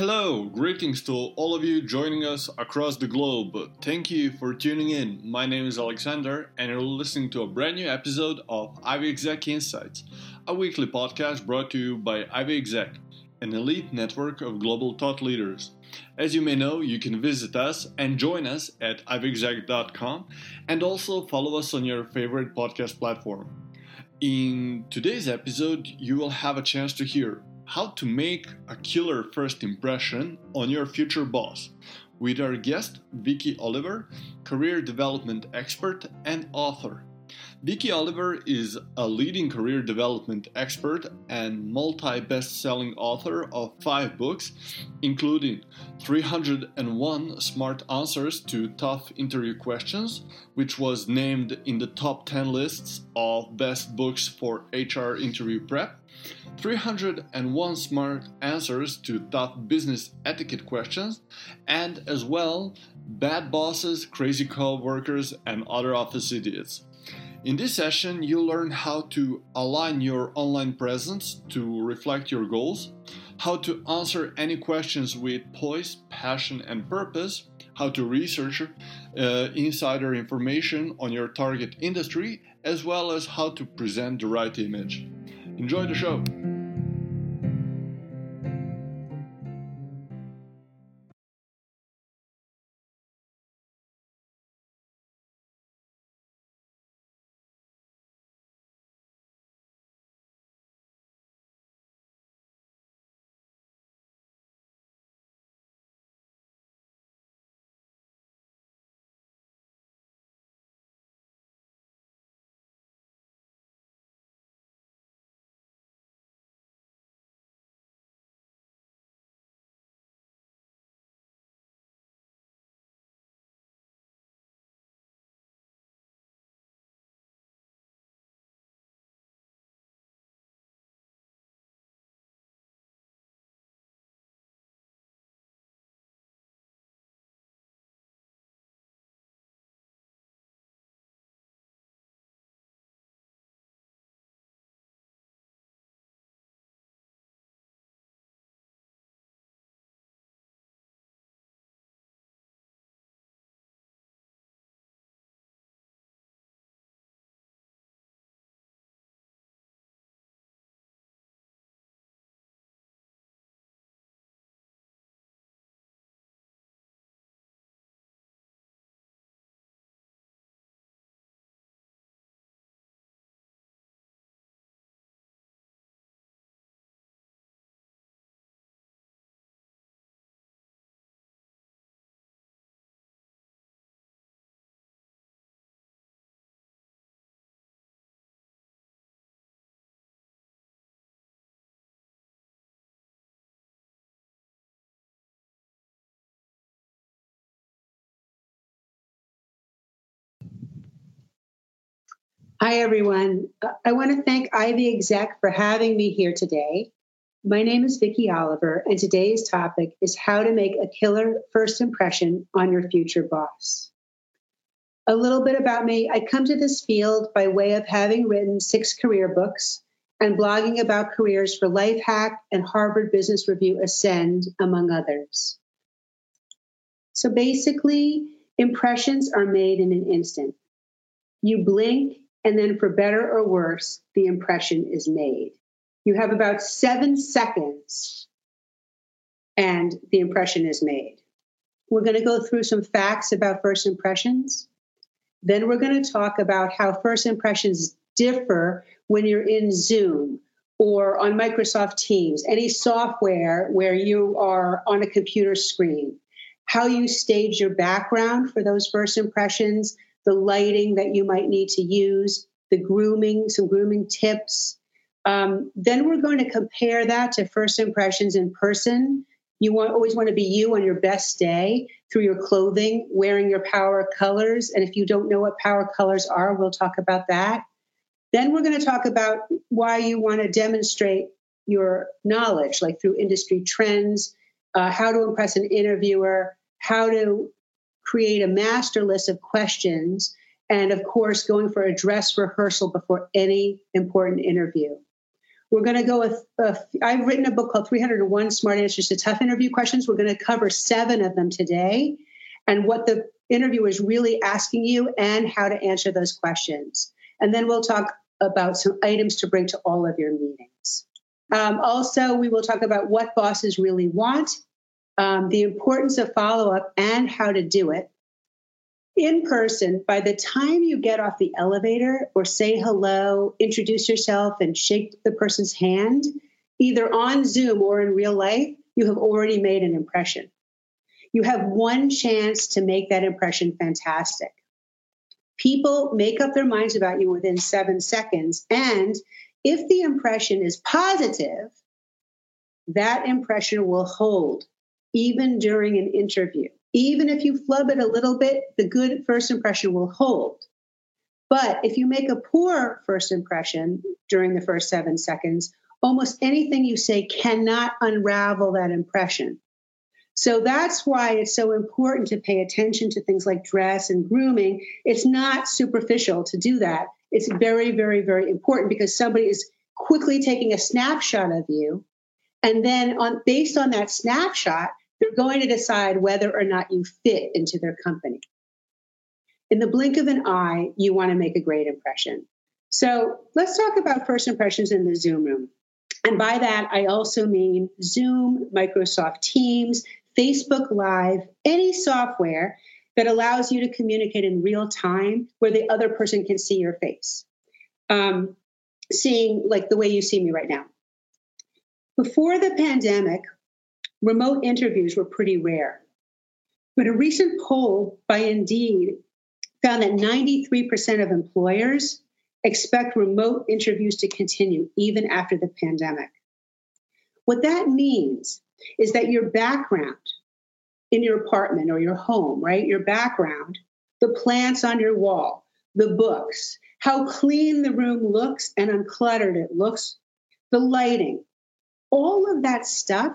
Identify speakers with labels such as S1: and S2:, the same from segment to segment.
S1: Hello, greetings to all of you joining us across the globe. Thank you for tuning in. My name is Alexander, and you're listening to a brand new episode of Ivy Exec Insights, a weekly podcast brought to you by Ivy Exec, an elite network of global thought leaders. As you may know, you can visit us and join us at ivyexec.com and also follow us on your favorite podcast platform. In today's episode, you will have a chance to hear how to make a killer first impression on your future boss with our guest, Vicky Oliver, career development expert and author. Vicky Oliver is a leading career development expert and multi best selling author of five books, including 301 Smart Answers to Tough Interview Questions, which was named in the top 10 lists of best books for HR interview prep, 301 Smart Answers to Tough Business Etiquette Questions, and as well Bad Bosses, Crazy Co-workers, and Other Office Idiots. In this session, you'll learn how to align your online presence to reflect your goals, how to answer any questions with poise, passion, and purpose, how to research uh, insider information on your target industry, as well as how to present the right image. Enjoy the show!
S2: Hi, everyone. Uh, I want to thank Ivy Exec for having me here today. My name is Vicky Oliver, and today's topic is how to make a killer first impression on your future boss. A little bit about me I come to this field by way of having written six career books and blogging about careers for Lifehack and Harvard Business Review Ascend, among others. So basically, impressions are made in an instant. You blink and then for better or worse, the impression is made. You have about seven seconds and the impression is made. We're going to go through some facts about first impressions. Then we're going to talk about how first impressions differ when you're in Zoom or on Microsoft Teams, any software where you are on a computer screen, how you stage your background for those first impressions, the lighting that you might need to use, the grooming, some grooming tips. Um, then we're going to compare that to first impressions in person. You want, always want to be you on your best day through your clothing, wearing your power colors. And if you don't know what power colors are, we'll talk about that. Then we're going to talk about why you want to demonstrate your knowledge, like through industry trends, uh, how to impress an interviewer, how to create a master list of questions, and of course, going for a dress rehearsal before any important interview. We're going to go with, uh, I've written a book called 301 Smart Answers to Tough Interview Questions. We're going to cover seven of them today and what the interviewer is really asking you and how to answer those questions. And then we'll talk about some items to bring to all of your meetings. Um, also, we will talk about what bosses really want, um, the importance of follow up, and how to do it. In person, by the time you get off the elevator or say hello, introduce yourself, and shake the person's hand, either on Zoom or in real life, you have already made an impression. You have one chance to make that impression fantastic. People make up their minds about you within seven seconds. And if the impression is positive, that impression will hold even during an interview. Even if you flub it a little bit, the good first impression will hold. But if you make a poor first impression during the first seven seconds, almost anything you say cannot unravel that impression. So that's why it's so important to pay attention to things like dress and grooming. It's not superficial to do that. It's very, very, very important because somebody is quickly taking a snapshot of you. And then on based on that snapshot, they're going to decide whether or not you fit into their company. In the blink of an eye, you want to make a great impression. So let's talk about first impressions in the Zoom room. And by that, I also mean Zoom, Microsoft Teams, Facebook Live, any software that allows you to communicate in real time where the other person can see your face. Um, seeing like the way you see me right now. Before the pandemic, remote interviews were pretty rare. But a recent poll by Indeed found that 93% of employers expect remote interviews to continue even after the pandemic. What that means is that your background in your apartment or your home, right? Your background, the plants on your wall, the books, how clean the room looks and uncluttered it looks, the lighting, all of that stuff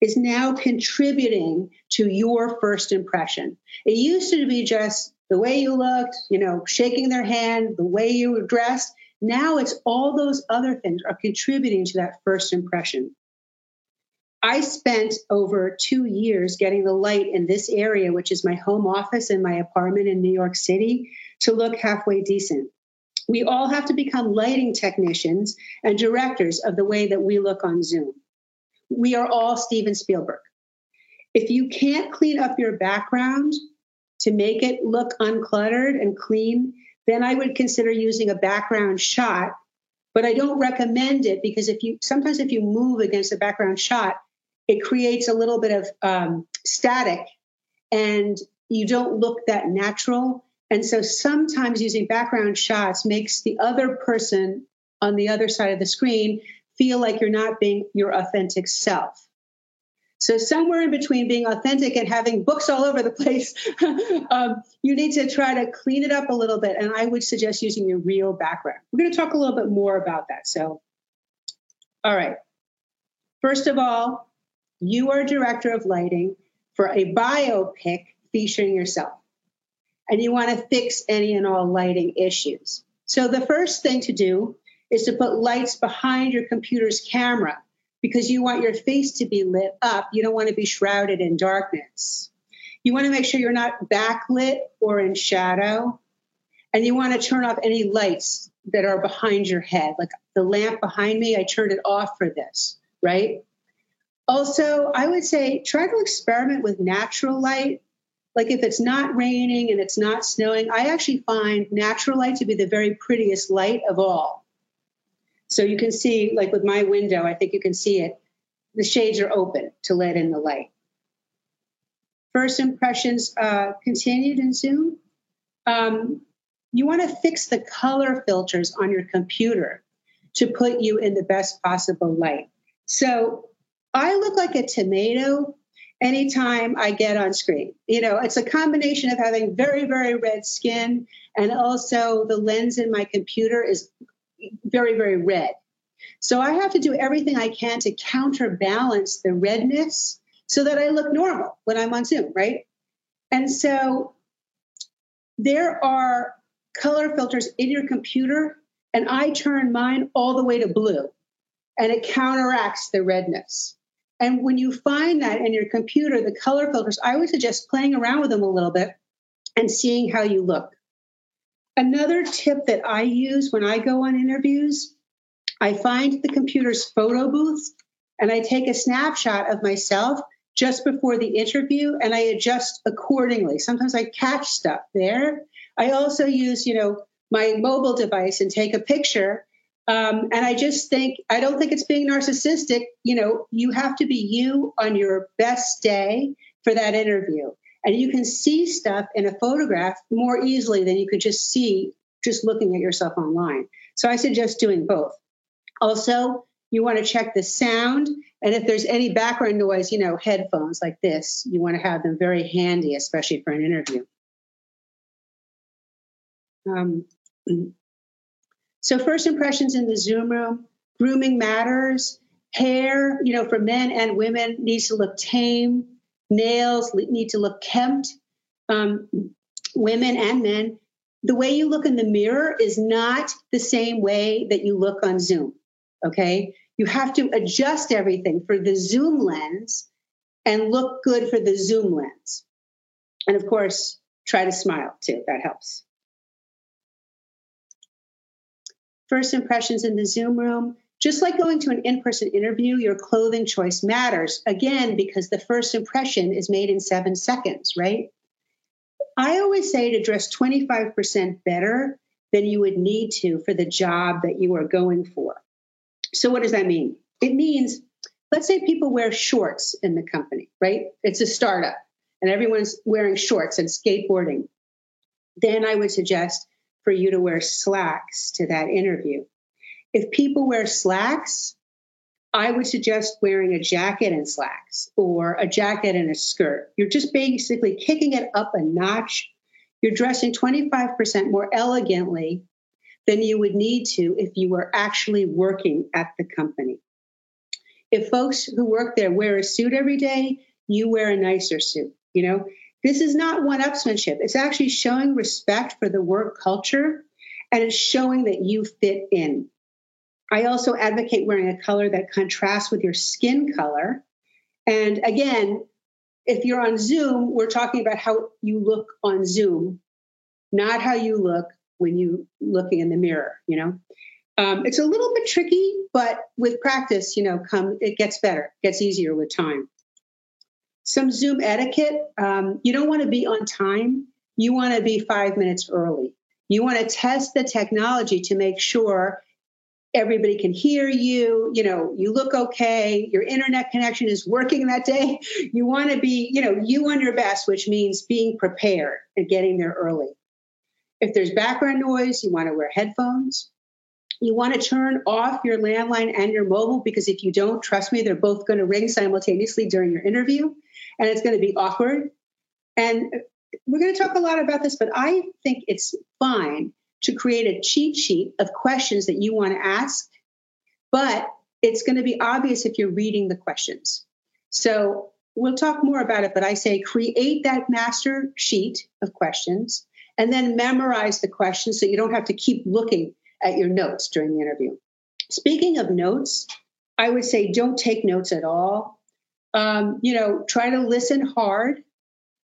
S2: is now contributing to your first impression. It used to be just the way you looked, you know, shaking their hand, the way you were dressed. Now it's all those other things are contributing to that first impression. I spent over two years getting the light in this area, which is my home office and my apartment in New York City, to look halfway decent. We all have to become lighting technicians and directors of the way that we look on Zoom. We are all Steven Spielberg. If you can't clean up your background to make it look uncluttered and clean, then I would consider using a background shot. But I don't recommend it because if you sometimes if you move against a background shot, it creates a little bit of um, static and you don't look that natural. And so sometimes using background shots makes the other person on the other side of the screen feel like you're not being your authentic self. So somewhere in between being authentic and having books all over the place, um, you need to try to clean it up a little bit. And I would suggest using your real background. We're going to talk a little bit more about that. So, all right. First of all, you are director of lighting for a biopic featuring yourself. And you want to fix any and all lighting issues. So the first thing to do is to put lights behind your computer's camera because you want your face to be lit up. You don't want to be shrouded in darkness. You want to make sure you're not backlit or in shadow. And you want to turn off any lights that are behind your head. Like the lamp behind me, I turned it off for this, right? Also, I would say try to experiment with natural light. Like if it's not raining and it's not snowing, I actually find natural light to be the very prettiest light of all. So you can see, like with my window, I think you can see it. The shades are open to let in the light. First impressions uh, continued in Zoom. Um, you want to fix the color filters on your computer to put you in the best possible light. So I look like a tomato anytime I get on screen. You know, it's a combination of having very, very red skin and also the lens in my computer is very, very red. So I have to do everything I can to counterbalance the redness so that I look normal when I'm on Zoom, right? And so there are color filters in your computer, and I turn mine all the way to blue and it counteracts the redness. And when you find that in your computer, the color filters, I would suggest playing around with them a little bit and seeing how you look. Another tip that I use when I go on interviews, I find the computer's photo booth and I take a snapshot of myself just before the interview and I adjust accordingly. Sometimes I catch stuff there. I also use, you know, my mobile device and take a picture. Um, and I just think, I don't think it's being narcissistic. You know, you have to be you on your best day for that interview. And you can see stuff in a photograph more easily than you could just see just looking at yourself online. So I suggest doing both. Also, you want to check the sound. And if there's any background noise, you know, headphones like this, you want to have them very handy, especially for an interview. Um, so, first impressions in the Zoom room, grooming matters. Hair, you know, for men and women needs to look tame. Nails need to look kempt. Um, women and men, the way you look in the mirror is not the same way that you look on Zoom. Okay. You have to adjust everything for the Zoom lens and look good for the Zoom lens. And of course, try to smile too. That helps. First impressions in the Zoom room. Just like going to an in person interview, your clothing choice matters. Again, because the first impression is made in seven seconds, right? I always say to dress 25% better than you would need to for the job that you are going for. So, what does that mean? It means, let's say people wear shorts in the company, right? It's a startup and everyone's wearing shorts and skateboarding. Then I would suggest for you to wear slacks to that interview. If people wear slacks, I would suggest wearing a jacket and slacks or a jacket and a skirt. You're just basically kicking it up a notch. You're dressing 25% more elegantly than you would need to if you were actually working at the company. If folks who work there wear a suit every day, you wear a nicer suit. You know, this is not one upsmanship. It's actually showing respect for the work culture and it's showing that you fit in. I also advocate wearing a color that contrasts with your skin color. And again, if you're on Zoom, we're talking about how you look on Zoom, not how you look when you looking in the mirror, you know. Um, it's a little bit tricky, but with practice, you know, come it gets better, gets easier with time. Some Zoom etiquette. Um, you don't want to be on time. You want to be five minutes early. You want to test the technology to make sure everybody can hear you you know you look okay your internet connection is working that day. You want to be you know you on your best which means being prepared and getting there early. If there's background noise you want to wear headphones. You want to turn off your landline and your mobile because if you don't trust me they're both going to ring simultaneously during your interview and it's going to be awkward. And we're going to talk a lot about this but i think it's fine to create a cheat sheet of questions that you want to ask, but it's going to be obvious if you're reading the questions. So we'll talk more about it, but I say create that master sheet of questions and then memorize the questions so you don't have to keep looking at your notes during the interview. Speaking of notes, I would say don't take notes at all. Um, you know, try to listen hard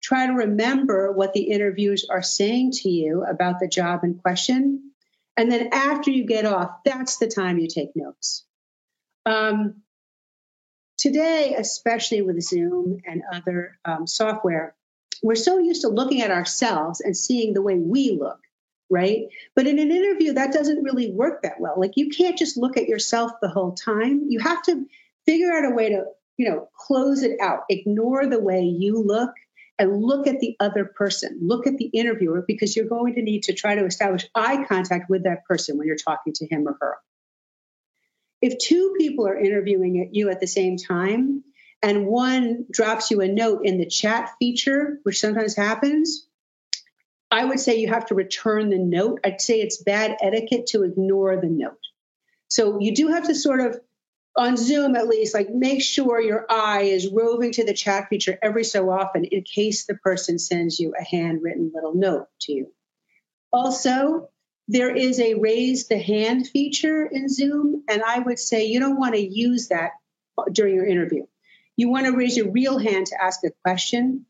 S2: try to remember what the interviewers are saying to you about the job in question. And then after you get off, that's the time you take notes. Um, today, especially with Zoom and other um, software, we're so used to looking at ourselves and seeing the way we look, right? But in an interview, that doesn't really work that well. Like you can't just look at yourself the whole time. You have to figure out a way to, you know, close it out. Ignore the way you look and look at the other person, look at the interviewer, because you're going to need to try to establish eye contact with that person when you're talking to him or her. If two people are interviewing you at the same time, and one drops you a note in the chat feature, which sometimes happens, I would say you have to return the note. I'd say it's bad etiquette to ignore the note. So you do have to sort of on Zoom at least, like make sure your eye is roving to the chat feature every so often in case the person sends you a handwritten little note to you. Also, there is a raise the hand feature in Zoom, and I would say you don't want to use that during your interview. You want to raise your real hand to ask a question,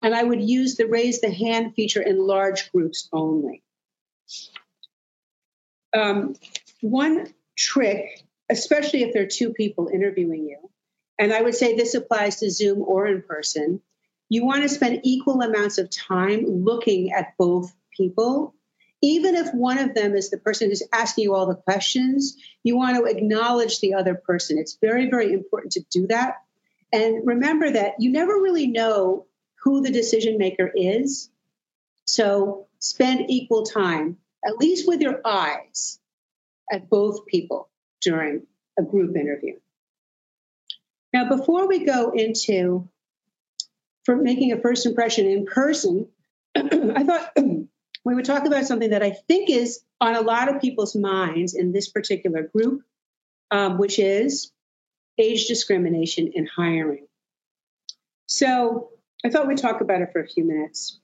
S2: and I would use the raise the hand feature in large groups only. Um, one trick, especially if there are two people interviewing you, and I would say this applies to Zoom or in person, you want to spend equal amounts of time looking at both people. Even if one of them is the person who's asking you all the questions, you want to acknowledge the other person. It's very, very important to do that. And remember that you never really know who the decision maker is. So spend equal time, at least with your eyes, at both people during a group interview. Now, before we go into for making a first impression in person, I thought we would talk about something that I think is on a lot of people's minds in this particular group, um, which is age discrimination in hiring. So I thought we'd talk about it for a few minutes.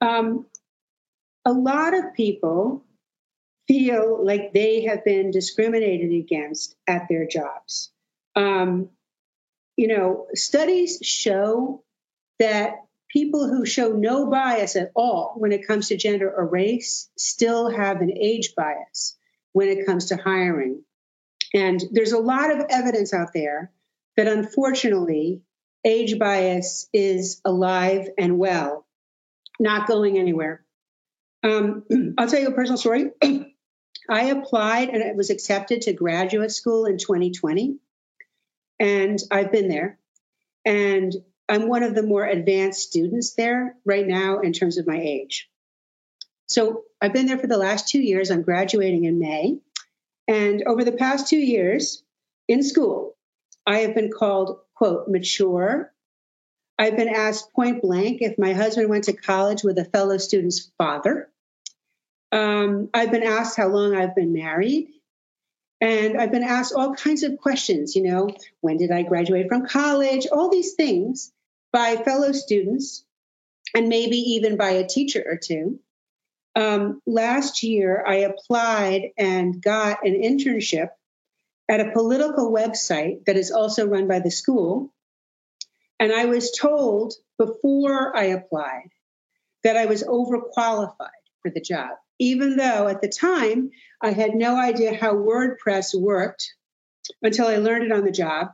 S2: Um, a lot of people feel like they have been discriminated against at their jobs. Um, you know, studies show that people who show no bias at all when it comes to gender or race still have an age bias when it comes to hiring. And there's a lot of evidence out there that unfortunately, age bias is alive and well, not going anywhere. Um, I'll tell you a personal story. I applied and it was accepted to graduate school in 2020. And I've been there. And I'm one of the more advanced students there right now in terms of my age. So I've been there for the last two years. I'm graduating in May. And over the past two years in school, I have been called, quote, mature. I've been asked point blank if my husband went to college with a fellow student's father. Um, I've been asked how long I've been married. And I've been asked all kinds of questions, you know, when did I graduate from college? All these things by fellow students and maybe even by a teacher or two. Um, last year, I applied and got an internship at a political website that is also run by the school. And I was told before I applied that I was overqualified for the job even though at the time I had no idea how WordPress worked until I learned it on the job.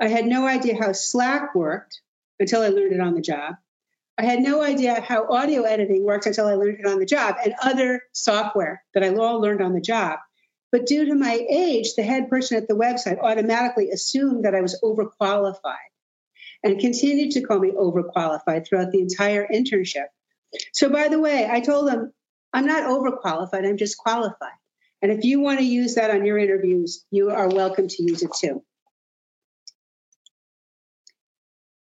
S2: I had no idea how Slack worked until I learned it on the job. I had no idea how audio editing worked until I learned it on the job and other software that I all learned on the job. But due to my age, the head person at the website automatically assumed that I was overqualified and continued to call me overqualified throughout the entire internship. So, by the way, I told them I'm not overqualified, I'm just qualified. And if you want to use that on your interviews, you are welcome to use it too.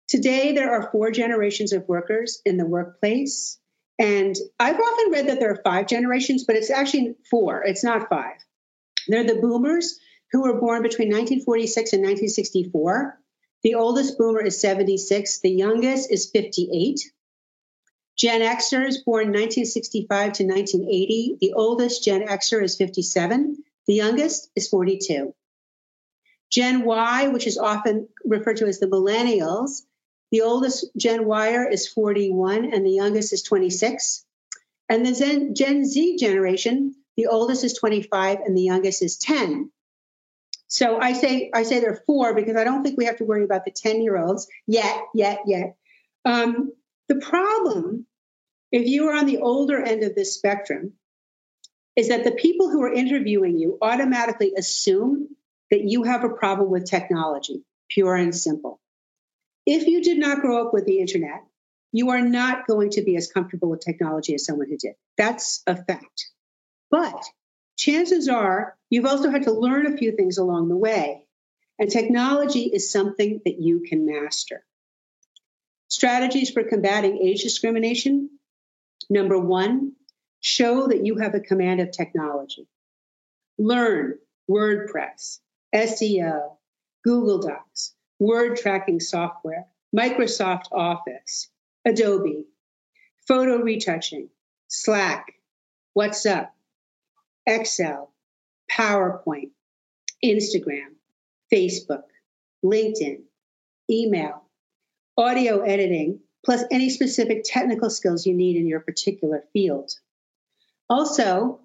S2: Today, there are four generations of workers in the workplace. And I've often read that there are five generations, but it's actually four, it's not five. They're the boomers who were born between 1946 and 1964. The oldest boomer is 76, the youngest is 58. Gen Xers born 1965 to 1980. The oldest Gen Xer is 57. The youngest is 42. Gen Y, which is often referred to as the millennials, the oldest Gen Yer is 41 and the youngest is 26. And the Gen, Gen Z generation, the oldest is 25 and the youngest is 10. So I say I say there are four because I don't think we have to worry about the 10 year olds yet, yet, yet. Um, the problem, if you are on the older end of this spectrum, is that the people who are interviewing you automatically assume that you have a problem with technology, pure and simple. If you did not grow up with the internet, you are not going to be as comfortable with technology as someone who did. That's a fact. But chances are you've also had to learn a few things along the way. And technology is something that you can master. Strategies for combating age discrimination. Number one, show that you have a command of technology. Learn WordPress, SEO, Google Docs, word tracking software, Microsoft Office, Adobe, photo retouching, Slack, WhatsApp, Excel, PowerPoint, Instagram, Facebook, LinkedIn, email, audio editing, plus any specific technical skills you need in your particular field. Also,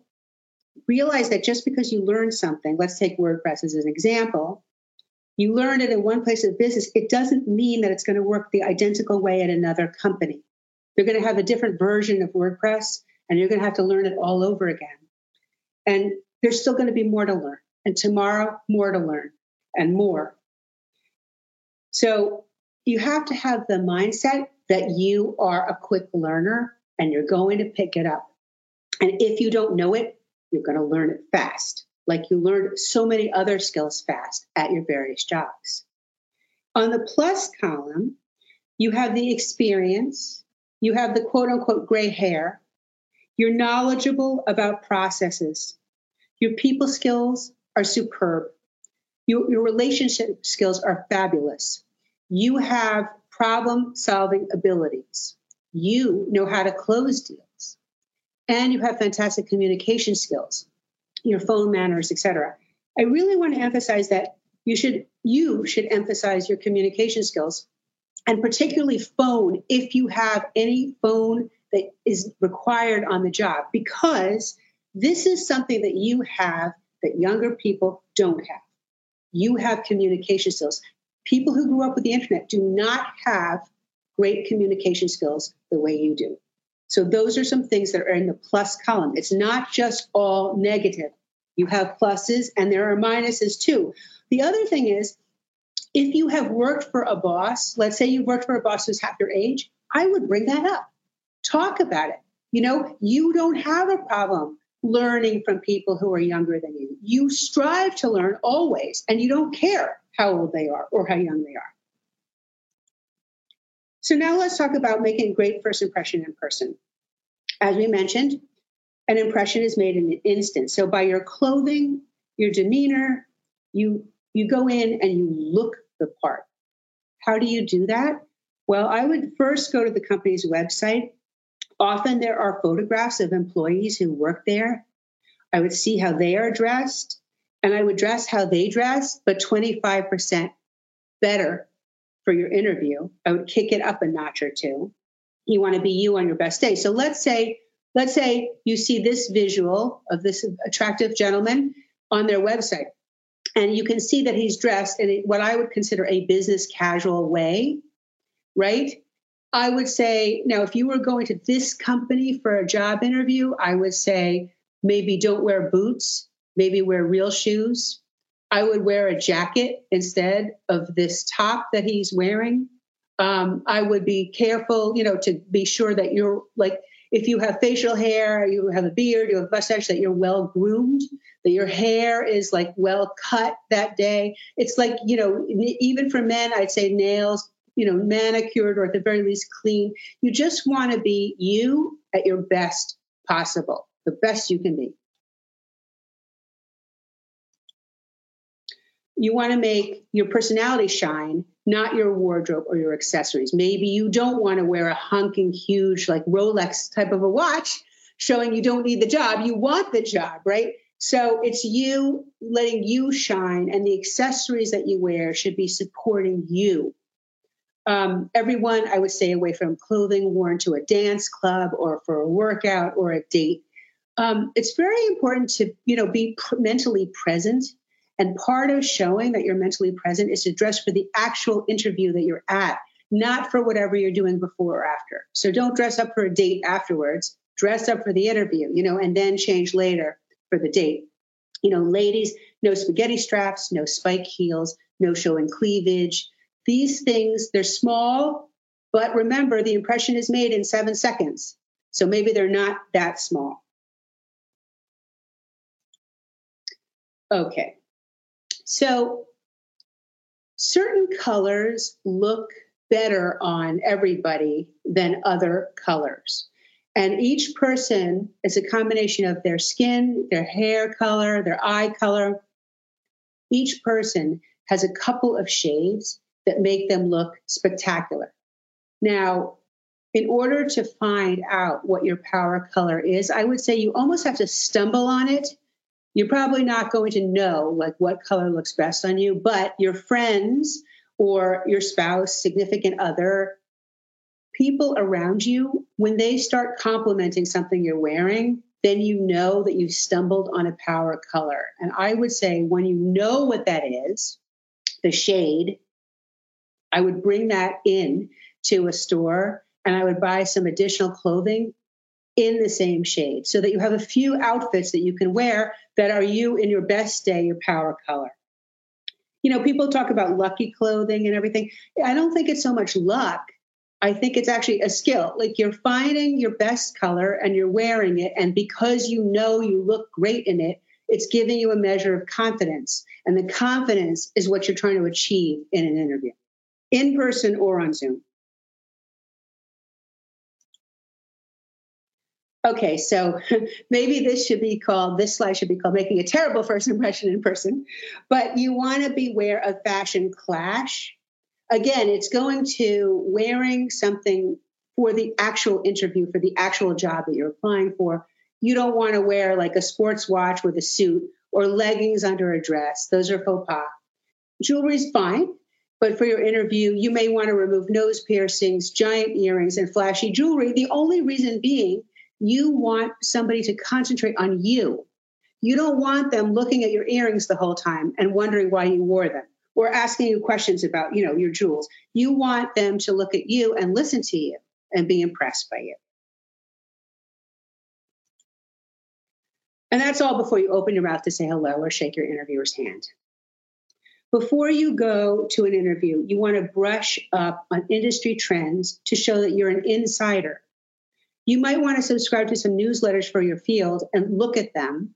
S2: realize that just because you learn something, let's take WordPress as an example, you learned it in one place of business, it doesn't mean that it's going to work the identical way at another company. They're going to have a different version of WordPress, and you're going to have to learn it all over again. And there's still going to be more to learn. And tomorrow, more to learn and more. So you have to have the mindset that you are a quick learner and you're going to pick it up. And if you don't know it, you're going to learn it fast, like you learned so many other skills fast at your various jobs. On the plus column, you have the experience, you have the quote unquote gray hair, you're knowledgeable about processes, your people skills are superb, your, your relationship skills are fabulous, you have problem solving abilities, you know how to close deals, and you have fantastic communication skills, your phone manners, etc. I really want to emphasize that you should you should emphasize your communication skills and particularly phone if you have any phone that is required on the job because this is something that you have that younger people don't have. You have communication skills. People who grew up with the internet do not have great communication skills the way you do. So those are some things that are in the plus column. It's not just all negative. You have pluses and there are minuses too. The other thing is, if you have worked for a boss, let's say you worked for a boss who's half your age, I would bring that up. Talk about it. You know, you don't have a problem learning from people who are younger than you. You strive to learn always, and you don't care how old they are or how young they are. So now let's talk about making a great first impression in person. As we mentioned, an impression is made in an instant. So by your clothing, your demeanor, you you go in and you look the part. How do you do that? Well, I would first go to the company's website. Often there are photographs of employees who work there. I would see how they are dressed and I would dress how they dress, but 25% better for your interview. I would kick it up a notch or two. You want to be you on your best day. So let's say, let's say you see this visual of this attractive gentleman on their website, and you can see that he's dressed in what I would consider a business casual way, right? I would say, now, if you were going to this company for a job interview, I would say maybe don't wear boots, maybe wear real shoes, I would wear a jacket instead of this top that he's wearing. Um, I would be careful, you know, to be sure that you're like, if you have facial hair, you have a beard, you have a mustache, that you're well groomed, that your hair is like well cut that day. It's like, you know, even for men, I'd say nails, you know, manicured or at the very least clean. You just want to be you at your best possible, the best you can be. you want to make your personality shine, not your wardrobe or your accessories. Maybe you don't want to wear a hunking, huge, like Rolex type of a watch showing you don't need the job. You want the job, right? So it's you letting you shine, and the accessories that you wear should be supporting you. Um, everyone, I would stay away from clothing worn to a dance club or for a workout or a date. Um, it's very important to, you know, be pr- mentally present and part of showing that you're mentally present is to dress for the actual interview that you're at, not for whatever you're doing before or after. So don't dress up for a date afterwards. Dress up for the interview, you know, and then change later for the date. You know, ladies, no spaghetti straps, no spike heels, no showing cleavage. These things, they're small, but remember the impression is made in seven seconds. So maybe they're not that small. Okay. So certain colors look better on everybody than other colors. And each person is a combination of their skin, their hair color, their eye color. Each person has a couple of shades that make them look spectacular. Now, in order to find out what your power color is, I would say you almost have to stumble on it You're probably not going to know like what color looks best on you, but your friends or your spouse, significant other, people around you, when they start complimenting something you're wearing, then you know that you've stumbled on a power color. And I would say when you know what that is, the shade, I would bring that in to a store and I would buy some additional clothing in the same shade so that you have a few outfits that you can wear that are you in your best day, your power color. You know, people talk about lucky clothing and everything. I don't think it's so much luck. I think it's actually a skill. Like you're finding your best color and you're wearing it. And because you know you look great in it, it's giving you a measure of confidence. And the confidence is what you're trying to achieve in an interview, in person or on Zoom. Okay, so maybe this should be called, this slide should be called making a terrible first impression in person, but you want to beware of fashion clash. Again, it's going to wearing something for the actual interview, for the actual job that you're applying for. You don't want to wear like a sports watch with a suit or leggings under a dress. Those are faux pas. Jewelry's fine, but for your interview, you may want to remove nose piercings, giant earrings, and flashy jewelry. The only reason being you want somebody to concentrate on you. You don't want them looking at your earrings the whole time and wondering why you wore them or asking you questions about, you know, your jewels. You want them to look at you and listen to you and be impressed by you. And that's all before you open your mouth to say hello or shake your interviewer's hand. Before you go to an interview, you want to brush up on industry trends to show that you're an insider you might want to subscribe to some newsletters for your field and look at them.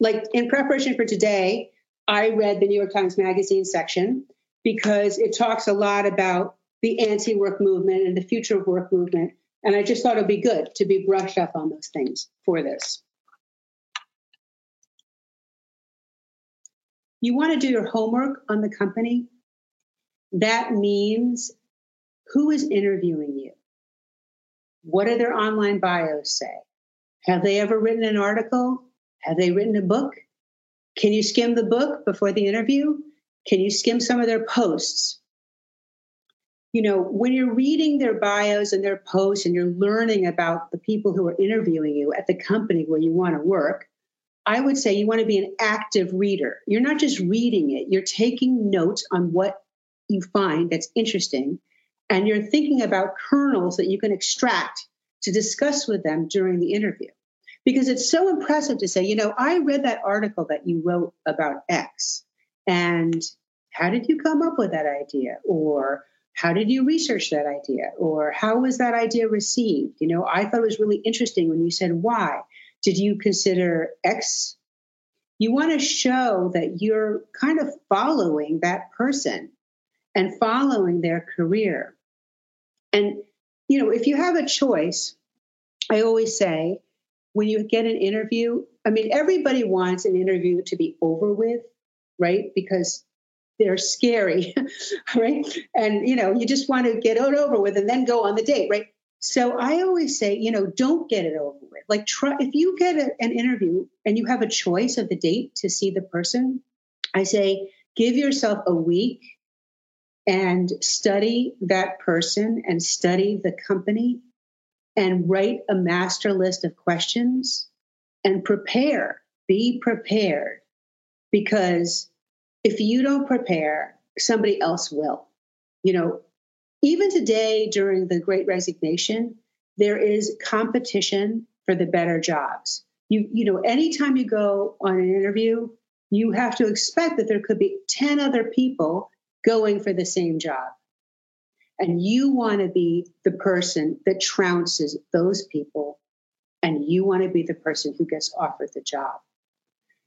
S2: Like in preparation for today, I read the New York Times Magazine section because it talks a lot about the anti work movement and the future of work movement. And I just thought it'd be good to be brushed up on those things for this. You want to do your homework on the company. That means who is interviewing you? What do their online bios say? Have they ever written an article? Have they written a book? Can you skim the book before the interview? Can you skim some of their posts? You know, when you're reading their bios and their posts and you're learning about the people who are interviewing you at the company where you want to work, I would say you want to be an active reader. You're not just reading it, you're taking notes on what you find that's interesting and you're thinking about kernels that you can extract to discuss with them during the interview. Because it's so impressive to say, you know, I read that article that you wrote about X, and how did you come up with that idea? Or how did you research that idea? Or how was that idea received? You know, I thought it was really interesting when you said why. Did you consider X? You want to show that you're kind of following that person and following their career. And, you know, if you have a choice, I always say when you get an interview, I mean, everybody wants an interview to be over with, right? Because they're scary, right? And, you know, you just want to get it over with and then go on the date, right? So I always say, you know, don't get it over with. Like, try if you get a, an interview and you have a choice of the date to see the person, I say, give yourself a week and study that person and study the company and write a master list of questions and prepare. Be prepared because if you don't prepare, somebody else will. You know, even today during the great resignation, there is competition for the better jobs. You, you know, anytime you go on an interview, you have to expect that there could be 10 other people going for the same job. And you want to be the person that trounces those people, and you want to be the person who gets offered the job.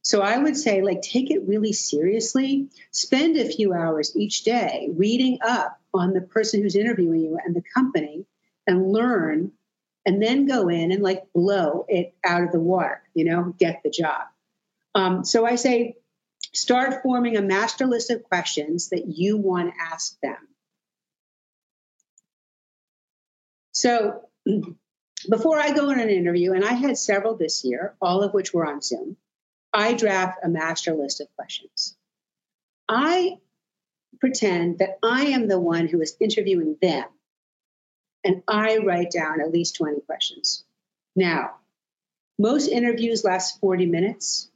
S2: So I would say, like, take it really seriously. Spend a few hours each day reading up on the person who's interviewing you and the company and learn, and then go in and like blow it out of the water, you know, get the job. Um, so I say, Start forming a master list of questions that you want to ask them. So, before I go on an interview, and I had several this year, all of which were on Zoom, I draft a master list of questions. I pretend that I am the one who is interviewing them, and I write down at least 20 questions. Now, most interviews last 40 minutes,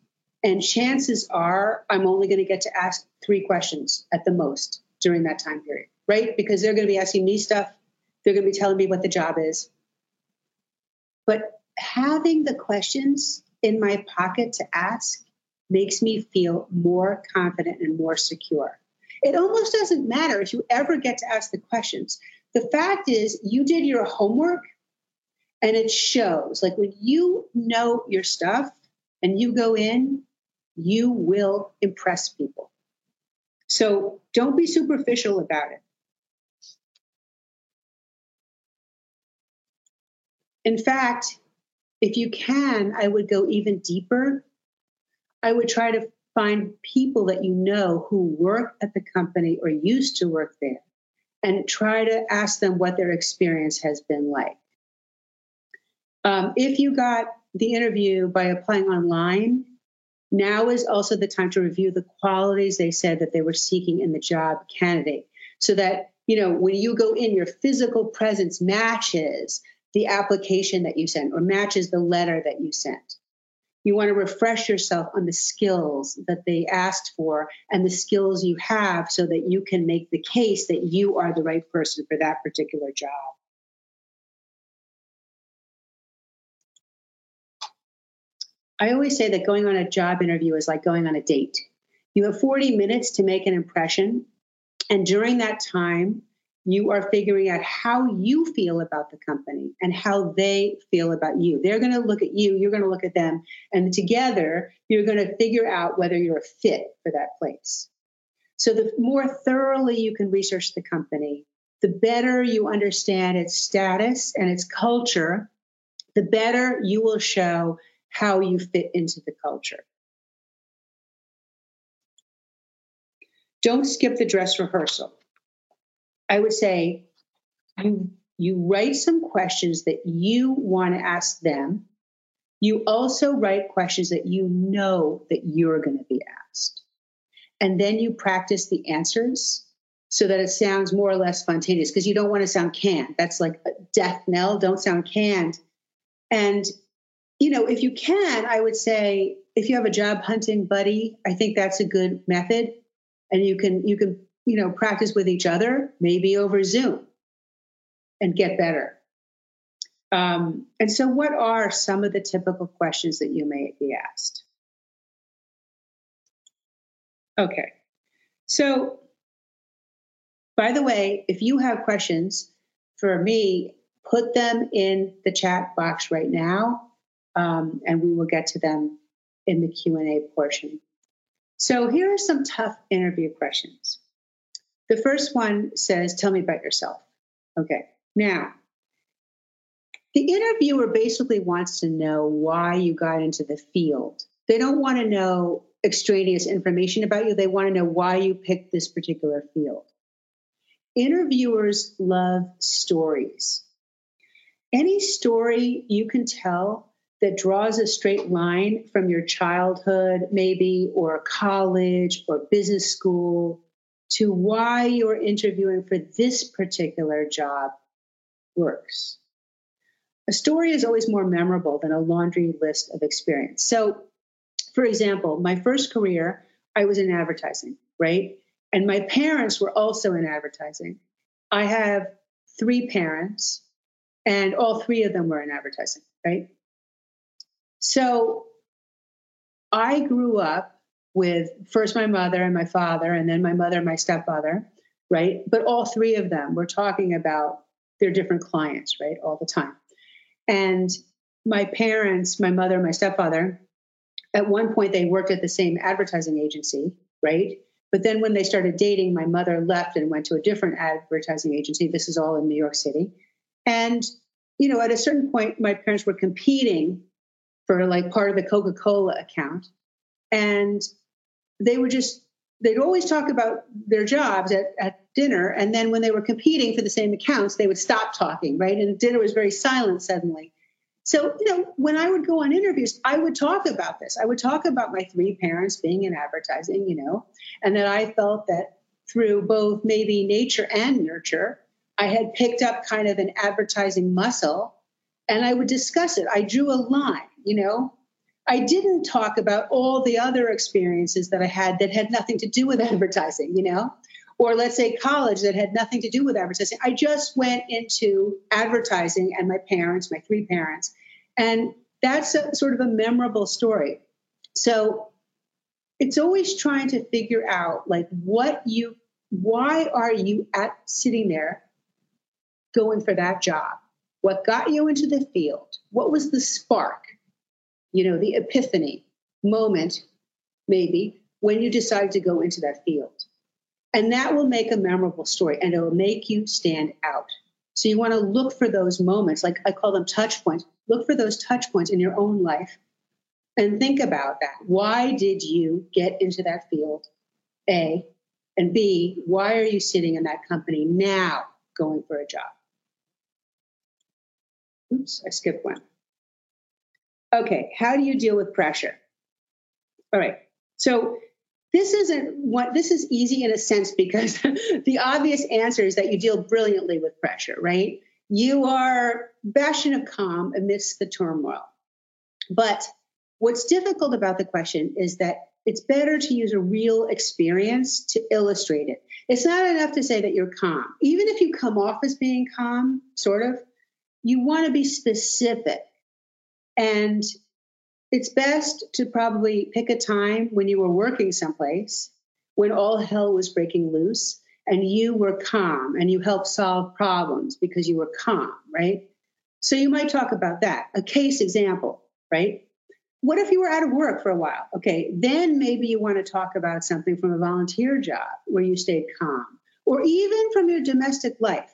S2: and chances are I'm only going to get to ask three questions at the most during that time period, right? Because they're going to be asking me stuff, they're going to be telling me what the job is. But having the questions in my pocket to ask makes me feel more confident and more secure. It almost doesn't matter if you ever get to ask the questions. The fact is, you did your homework and it shows. Like when you know your stuff and you go in, you will impress people. So don't be superficial about it. In fact, if you can, I would go even deeper. I would try to find people that you know who work at the company or used to work there and try to ask them what their experience has been like. Um, if you got the interview by applying online, now is also the time to review the qualities they said that they were seeking in the job candidate so that, you know, when you go in, your physical presence matches the application that you sent or matches the letter that you sent. You want to refresh yourself on the skills that they asked for and the skills you have so that you can make the case that you are the right person for that particular job. I always say that going on a job interview is like going on a date. You have 40 minutes to make an impression. And during that time, you are figuring out how you feel about the company and how they feel about you. They're going to look at you, you're going to look at them, and together you're going to figure out whether you're a fit for that place. So, the more thoroughly you can research the company, the better you understand its status and its culture, the better you will show how you fit into the culture. Don't skip the dress rehearsal. I would say you you write some questions that you want to ask them. You also write questions that you know that you're going to be asked. And then you practice the answers so that it sounds more or less spontaneous because you don't want to sound canned. That's like a death knell. Don't sound canned. And, you know, if you can, I would say if you have a job hunting buddy, I think that's a good method. And you can you can you know, practice with each other, maybe over Zoom, and get better. Um, and so, what are some of the typical questions that you may be asked? Okay. So, by the way, if you have questions for me, put them in the chat box right now, um, and we will get to them in the Q and A portion. So, here are some tough interview questions. The first one says, Tell me about yourself. Okay. Now, the interviewer basically wants to know why you got into the field. They don't want to know extraneous information about you, they want to know why you picked this particular field. Interviewers love stories. Any story you can tell that draws a straight line from your childhood, maybe, or college, or business school, to why you're interviewing for this particular job works. A story is always more memorable than a laundry list of experience. So, for example, my first career, I was in advertising, right? And my parents were also in advertising. I have three parents, and all three of them were in advertising, right? So I grew up with first my mother and my father, and then my mother and my stepfather, right? But all three of them were talking about their different clients, right, all the time. And my parents, my mother, my stepfather, at one point they worked at the same advertising agency, right? But then when they started dating, my mother left and went to a different advertising agency. This is all in New York City. And, you know, at a certain point, my parents were competing for like part of the Coca Cola account. And they would just they'd always talk about their jobs at, at dinner and then when they were competing for the same accounts they would stop talking right and dinner was very silent suddenly So, you know, when I would go on interviews, I would talk about this. I would talk about my three parents being in advertising, you know, and that I felt that through both maybe nature and nurture, I had picked up kind of an advertising muscle and I would discuss it. I drew a line, you know. I didn't talk about all the other experiences that I had that had nothing to do with advertising, you know, or let's say college that had nothing to do with advertising. I just went into advertising and my parents, my three parents. And that's a, sort of a memorable story. So it's always trying to figure out like what you, why are you at sitting there going for that job? What got you into the field? What was the spark? You know, the epiphany moment, maybe, when you decide to go into that field. And that will make a memorable story and it will make you stand out. So you want to look for those moments, like I call them touch points. Look for those touch points in your own life and think about that. Why did you get into that field? A. And B, why are you sitting in that company now going for a job? Oops, I skipped one. Okay, how do you deal with pressure? All right, so this isn't what this is easy in a sense because the obvious answer is that you deal brilliantly with pressure, right? You are bastion of calm amidst the turmoil. But what's difficult about the question is that it's better to use a real experience to illustrate it. It's not enough to say that you're calm. Even if you come off as being calm, sort of, you want to be specific. And it's best to probably pick a time when you were working someplace, when all hell was breaking loose, and you were calm and you helped solve problems because you were calm, right? So you might talk about that. A case example, right? What if you were out of work for a while? Okay, then maybe you want to talk about something from a volunteer job where you stayed calm, or even from your domestic life.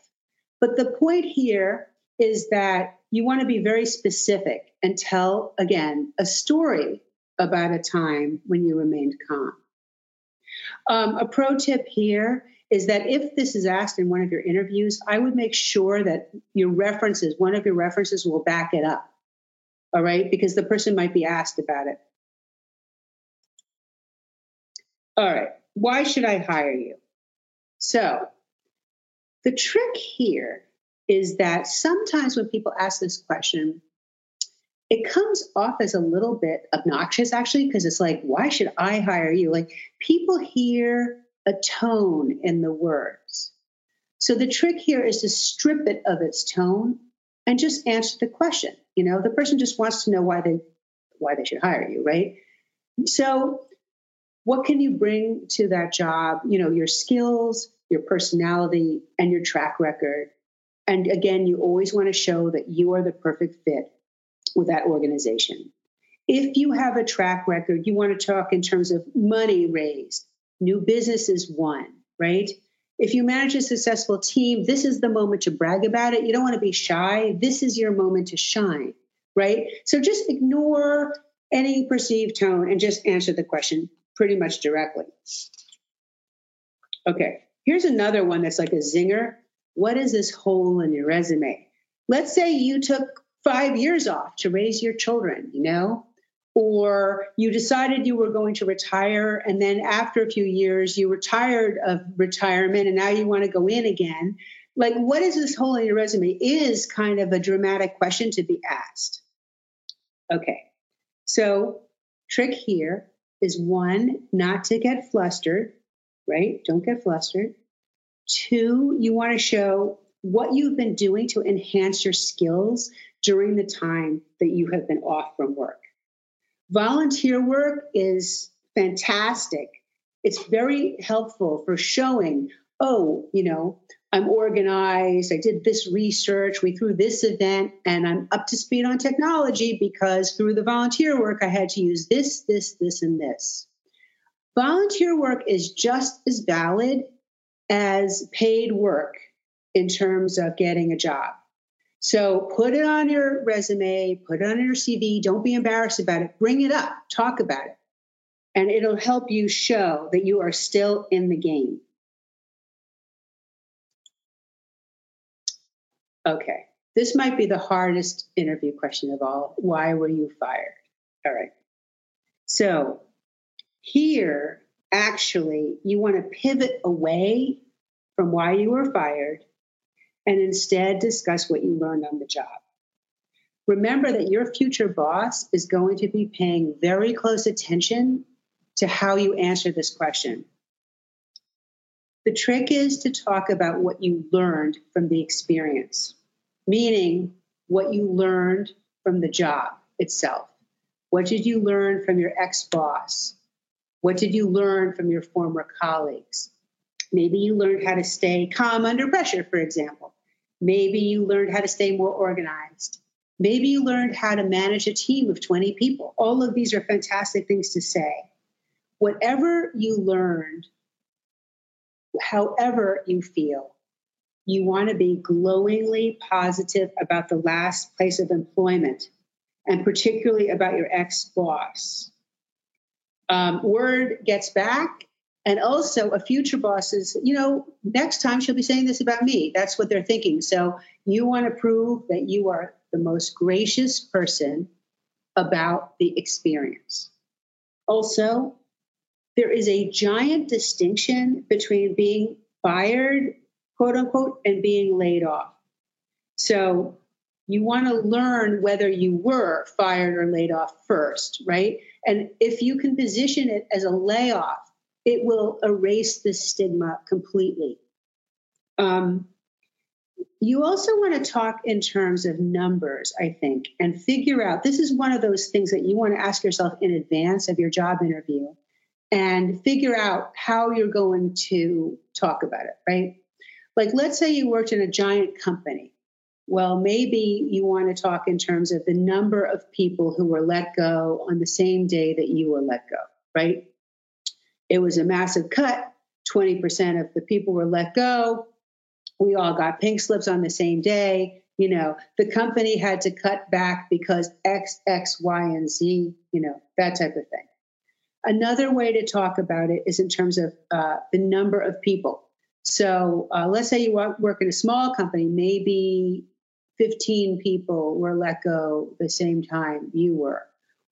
S2: But the point here is that you want to be very specific and tell, again, a story about a time when you remained calm. Um, a pro tip here is that if this is asked in one of your interviews, I would make sure that your references, one of your references will back it up. All right, because the person might be asked about it. All right, why should I hire you? So, the trick here is that sometimes when people ask this question, it comes off as a little bit obnoxious actually because it's like why should i hire you? Like people hear a tone in the words. So the trick here is to strip it of its tone and just answer the question. You know the person just wants to know why they why they should hire you right? So what can you bring to that job? You know your skills your personality and your track record and again, you always want to show that you are the perfect fit with that organization. If you have a track record, you want to talk in terms of money raised, new businesses won, right? If you manage a successful team, this is the moment to brag about it. You don't want to be shy. This is your moment to shine, right? So just ignore any perceived tone and just answer the question pretty much directly. Okay, here's another one that's like a zinger what is this hole in your resume? Let's say you took five years off to raise your children, you know, or you decided you were going to retire and then after a few years you were tired of retirement and now you want to go in again. Like, what is this hole in your resume? Is kind of a dramatic question to be asked. Okay, so trick here is one, not to get flustered, right? Don't get flustered. Two, you want to show what you've been doing to enhance your skills during the time that you have been off from work. Volunteer work is fantastic. It's very helpful for showing, oh, you know, I'm organized, I did this research, we threw this event, and I'm up to speed on technology because through the volunteer work, I had to use this, this, this, and this. Volunteer work is just as valid as paid work in terms of getting a job. So put it on your resume, put it on your CV. Don't be embarrassed about it. Bring it up, talk about it. And it'll help you show that you are still in the game. Okay, This might be the hardest interview question of all. Why were you fired? All right. So here, actually, you want to pivot away from why you were fired and instead discuss what you learned on the job. Remember that your future boss is going to be paying very close attention to how you answer this question. The trick is to talk about what you learned from the experience, meaning what you learned from the job itself. What did you learn from your ex boss? What did you learn from your former colleagues? Maybe you learned how to stay calm under pressure, for example. Maybe you learned how to stay more organized. Maybe you learned how to manage a team of 20 people. All of these are fantastic things to say. Whatever you learned, however you feel, you want to be glowingly positive about the last place of employment and particularly about your ex boss. Um, word gets back, and also a future boss is, you know, next time she'll be saying this about me. That's what they're thinking. So you want to prove that you are the most gracious person about the experience. Also, there is a giant distinction between being fired, quote unquote, and being laid off. So you want to learn whether you were fired or laid off first, right? And if you can position it as a layoff, it will erase the stigma completely. Um, you also want to talk in terms of numbers, I think, and figure out this is one of those things that you want to ask yourself in advance of your job interview and figure out how you're going to talk about it, right? Like, let's say you worked in a giant company well, maybe you want to talk in terms of the number of people who were let go on the same day that you were let go, right? It was a massive cut. 20% of the people were let go. We all got pink slips on the same day. You know, the company had to cut back because X, X, Y, and Z, you know, that type of thing. Another way to talk about it is in terms of uh, the number of people. So uh, let's say you work in a small company, maybe 15 people were let go the same time you were.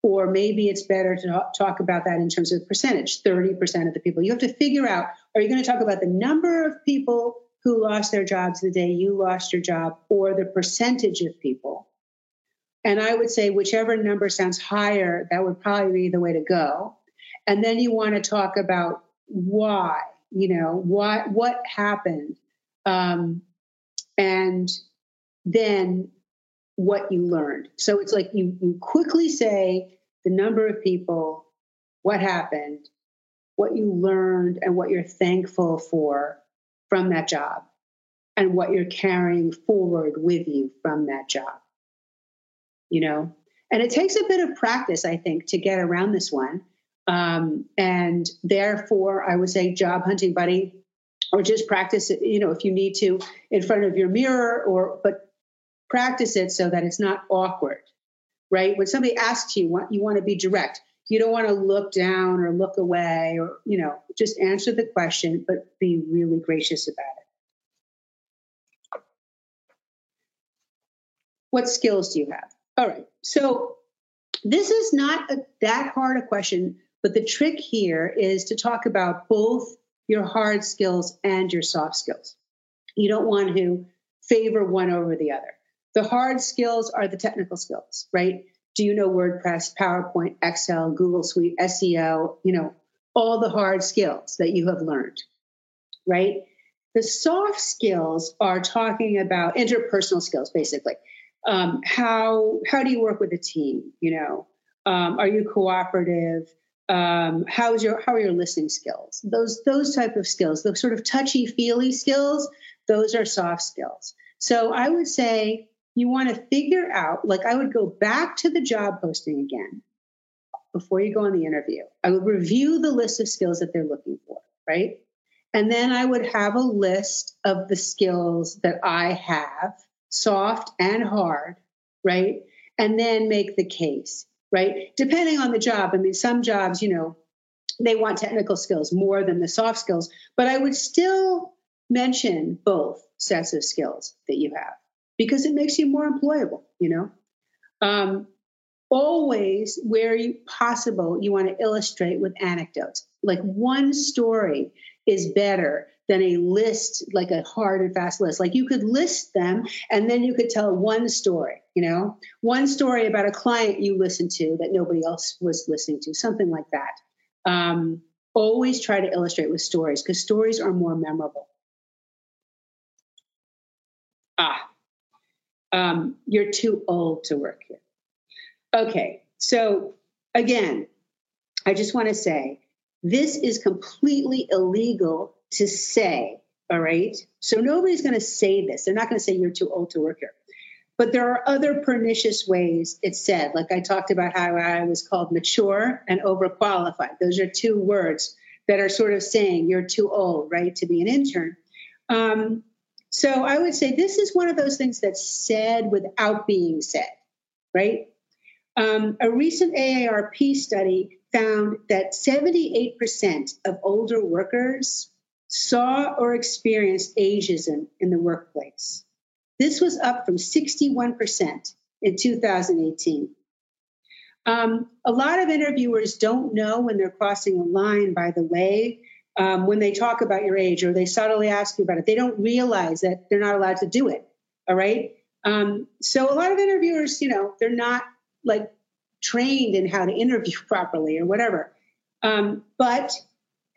S2: Or maybe it's better to talk about that in terms of percentage 30% of the people. You have to figure out are you going to talk about the number of people who lost their jobs the day you lost your job or the percentage of people? And I would say whichever number sounds higher, that would probably be the way to go. And then you want to talk about why, you know, why, what happened. Um, and then what you learned. So it's like you, you quickly say the number of people, what happened, what you learned, and what you're thankful for from that job, and what you're carrying forward with you from that job. You know, and it takes a bit of practice, I think, to get around this one. Um, and therefore, I would say, job hunting buddy, or just practice it. You know, if you need to, in front of your mirror, or but practice it so that it's not awkward, right? When somebody asks you, what, you want to be direct. You don't want to look down or look away or, you know, just answer the question, but be really gracious about it. What skills do you have? All right. So this is not a, that hard a question, but the trick here is to talk about both your hard skills and your soft skills. You don't want to favor one over the other. The hard skills are the technical skills, right? Do you know WordPress, PowerPoint, Excel, Google Suite, SEO, you know, all the hard skills that you have learned, right? The soft skills are talking about interpersonal skills, basically. Um, how how do you work with a team? You know, um, are you cooperative? Um, how is your how are your listening skills? Those those type of skills, those sort of touchy feely skills, those are soft skills. So I would say you want to figure out, like I would go back to the job posting again before you go on the interview. I would review the list of skills that they're looking for, right? And then I would have a list of the skills that I have, soft and hard, right? And then make the case, right? Depending on the job. I mean, some jobs, you know, they want technical skills more than the soft skills, but I would still mention both sets of skills that you have because it makes you more employable, you know. Um, always, where you, possible, you want to illustrate with anecdotes. Like one story is better than a list, like a hard and fast list. Like you could list them and then you could tell one story, you know, one story about a client you listened to that nobody else was listening to, something like that. Um, always try to illustrate with stories because stories are more memorable. Ah, um, you're too old to work here. Okay, so again, I just want to say this is completely illegal to say, all right? So nobody's going to say this. They're not going to say you're too old to work here. But there are other pernicious ways it's said. Like I talked about how I was called mature and overqualified. Those are two words that are sort of saying you're too old, right, to be an intern. Um, so I would say this is one of those things that's said without being said, right? Um, a recent AARP study found that 78% of older workers saw or experienced ageism in the workplace. This was up from 61% in 2018. Um, a lot of interviewers don't know when they're crossing a line, by the way, um, when they talk about your age or they subtly ask you about it. They don't realize that they're not allowed to do it. All right. Um, so a lot of interviewers, you know, they're not like trained in how to interview properly or whatever. Um, but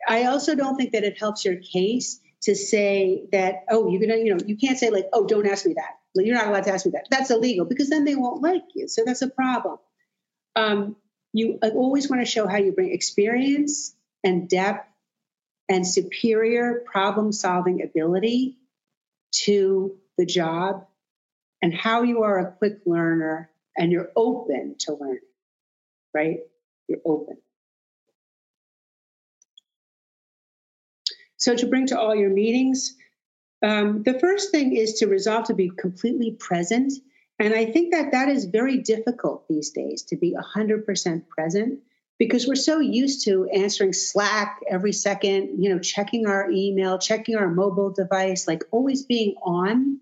S2: I also don't think that it helps your case to say that, oh, you're gonna, you know, you can't say like, oh, don't ask me that. You're not allowed to ask me that. That's illegal because then they won't like you. So that's a problem. Um, you always want to show how you bring experience and depth and superior problem solving ability to the job and how you are a quick learner and you're open to learning, right? You're open. So, to bring to all your meetings, um, the first thing is to resolve to be completely present. And I think that that is very difficult these days to be 100% present because we're so used to answering Slack every second, you know, checking our email, checking our mobile device, like always being on.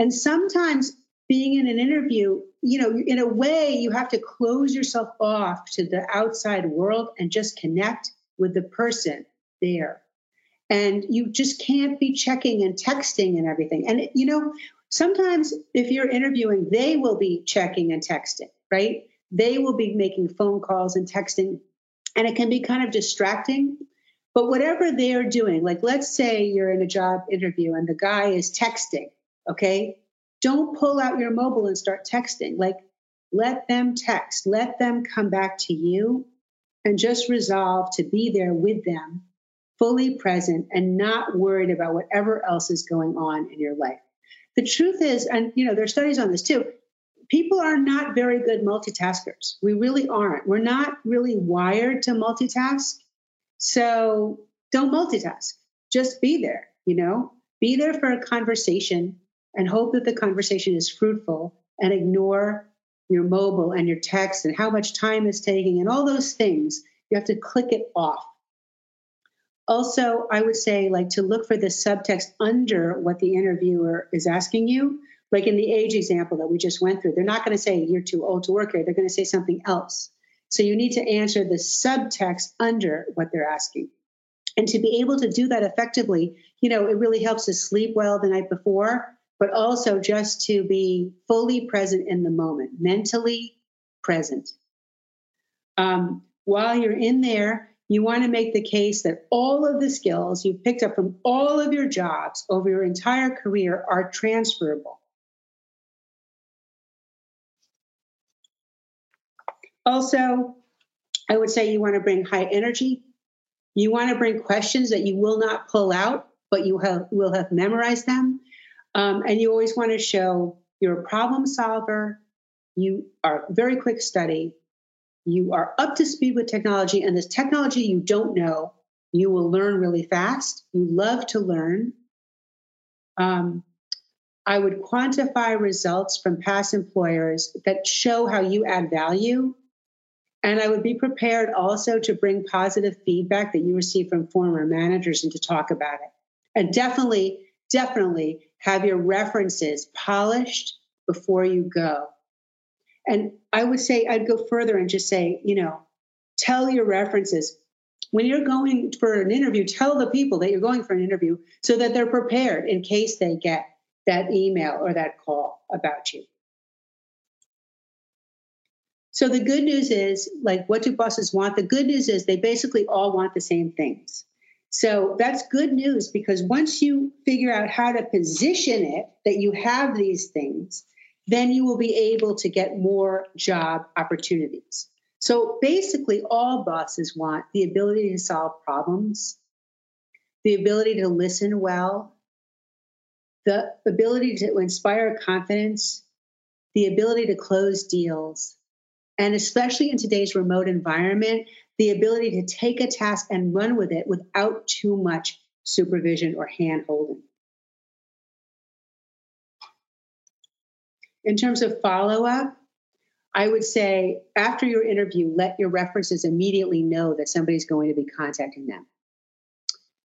S2: And sometimes being in an interview, you know, in a way, you have to close yourself off to the outside world and just connect with the person there. And you just can't be checking and texting and everything. And, you know, sometimes if you're interviewing, they will be checking and texting, right? They will be making phone calls and texting. And it can be kind of distracting. But whatever they're doing, like let's say you're in a job interview and the guy is texting, okay? Don't pull out your mobile and start texting. Like, let them text, let them come back to you, and just resolve to be there with them, fully present, and not worried about whatever else is going on in your life. The truth is, and you know, there are studies on this too, people are not very good multitaskers. We really aren't. We're not really wired to multitask. So don't multitask. Just be there, you know, be there for a conversation and hope that the conversation is fruitful and ignore your mobile and your text and how much time is taking and all those things. You have to click it off. Also, I would say like to look for the subtext under what the interviewer is asking you. Like in the age example that we just went through, they're not going to say you're too old to work here. They're going to say something else. So you need to answer the subtext under what they're asking. And to be able to do that effectively, you know, it really helps to sleep well the night before but also just to be fully present in the moment, mentally present. Um, while you're in there, you want to make the case that all of the skills you've picked up from all of your jobs over your entire career are transferable. Also, I would say you want to bring high energy. You want to bring questions that you will not pull out, but you have, will have memorized them. Um, and you always want to show you're a problem solver, you are very quick study, you are up to speed with technology, and this technology you don't know, you will learn really fast. You love to learn. Um, I would quantify results from past employers that show how you add value. And I would be prepared also to bring positive feedback that you receive from former managers and to talk about it. And definitely definitely have your references polished before you go. And I would say, I'd go further and just say, you know, tell your references. When you're going for an interview, tell the people that you're going for an interview so that they're prepared in case they get that email or that call about you. So the good news is, like, what do bosses want? The good news is they basically all want the same things. So that's good news because once you figure out how to position it that you have these things, then you will be able to get more job opportunities. So basically, all bosses want the ability to solve problems, the ability to listen well, the ability to inspire confidence, the ability to close deals, and especially in today's remote environment, the ability to take a task and run with it without too much supervision or hand holding. In terms of follow up, I would say after your interview, let your references immediately know that somebody's going to be contacting them.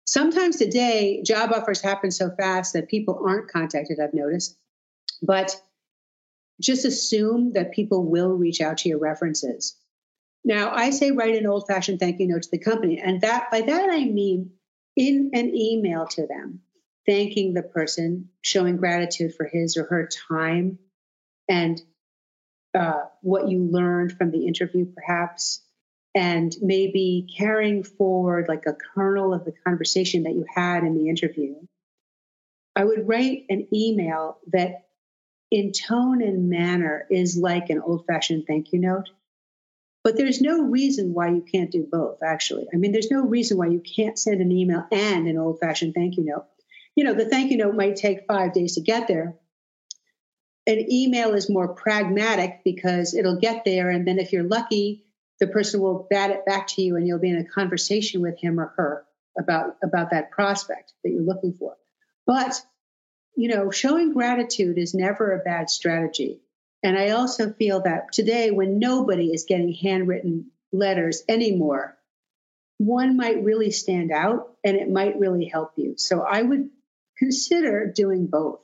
S2: Sometimes today, job offers happen so fast that people aren't contacted, I've noticed. But just assume that people will reach out to your references. Now, I say write an old fashioned thank you note to the company. And that by that I mean in an email to them, thanking the person, showing gratitude for his or her time and uh, what you learned from the interview, perhaps, and maybe carrying forward like a kernel of the conversation that you had in the interview. I would write an email that, in tone and manner, is like an old fashioned thank you note. But there's no reason why you can't do both, actually. I mean, there's no reason why you can't send an email and an old fashioned thank you note. You know, the thank you note might take five days to get there, an email is more pragmatic because it'll get there. And then if you're lucky, the person will bat it back to you and you'll be in a conversation with him or her about, about that prospect that you're looking for. But, you know, showing gratitude is never a bad strategy. And I also feel that today, when nobody is getting handwritten letters anymore, one might really stand out and it might really help you. So I would consider doing both.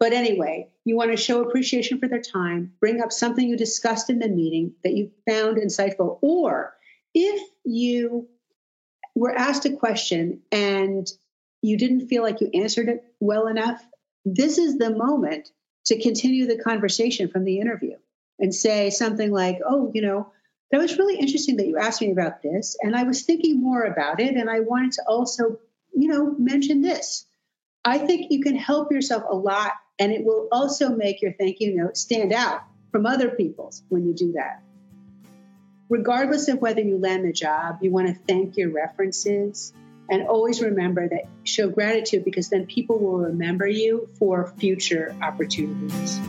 S2: But anyway, you want to show appreciation for their time, bring up something you discussed in the meeting that you found insightful, or if you were asked a question and you didn't feel like you answered it well enough, this is the moment to continue the conversation from the interview and say something like, Oh, you know, that was really interesting that you asked me about this. And I was thinking more about it. And I wanted to also, you know, mention this. I think you can help yourself a lot and it will also make your thank you note stand out from other people's when you do that. Regardless of whether you land the job, you want to thank your references and always remember that show gratitude because then people will remember you for future opportunities.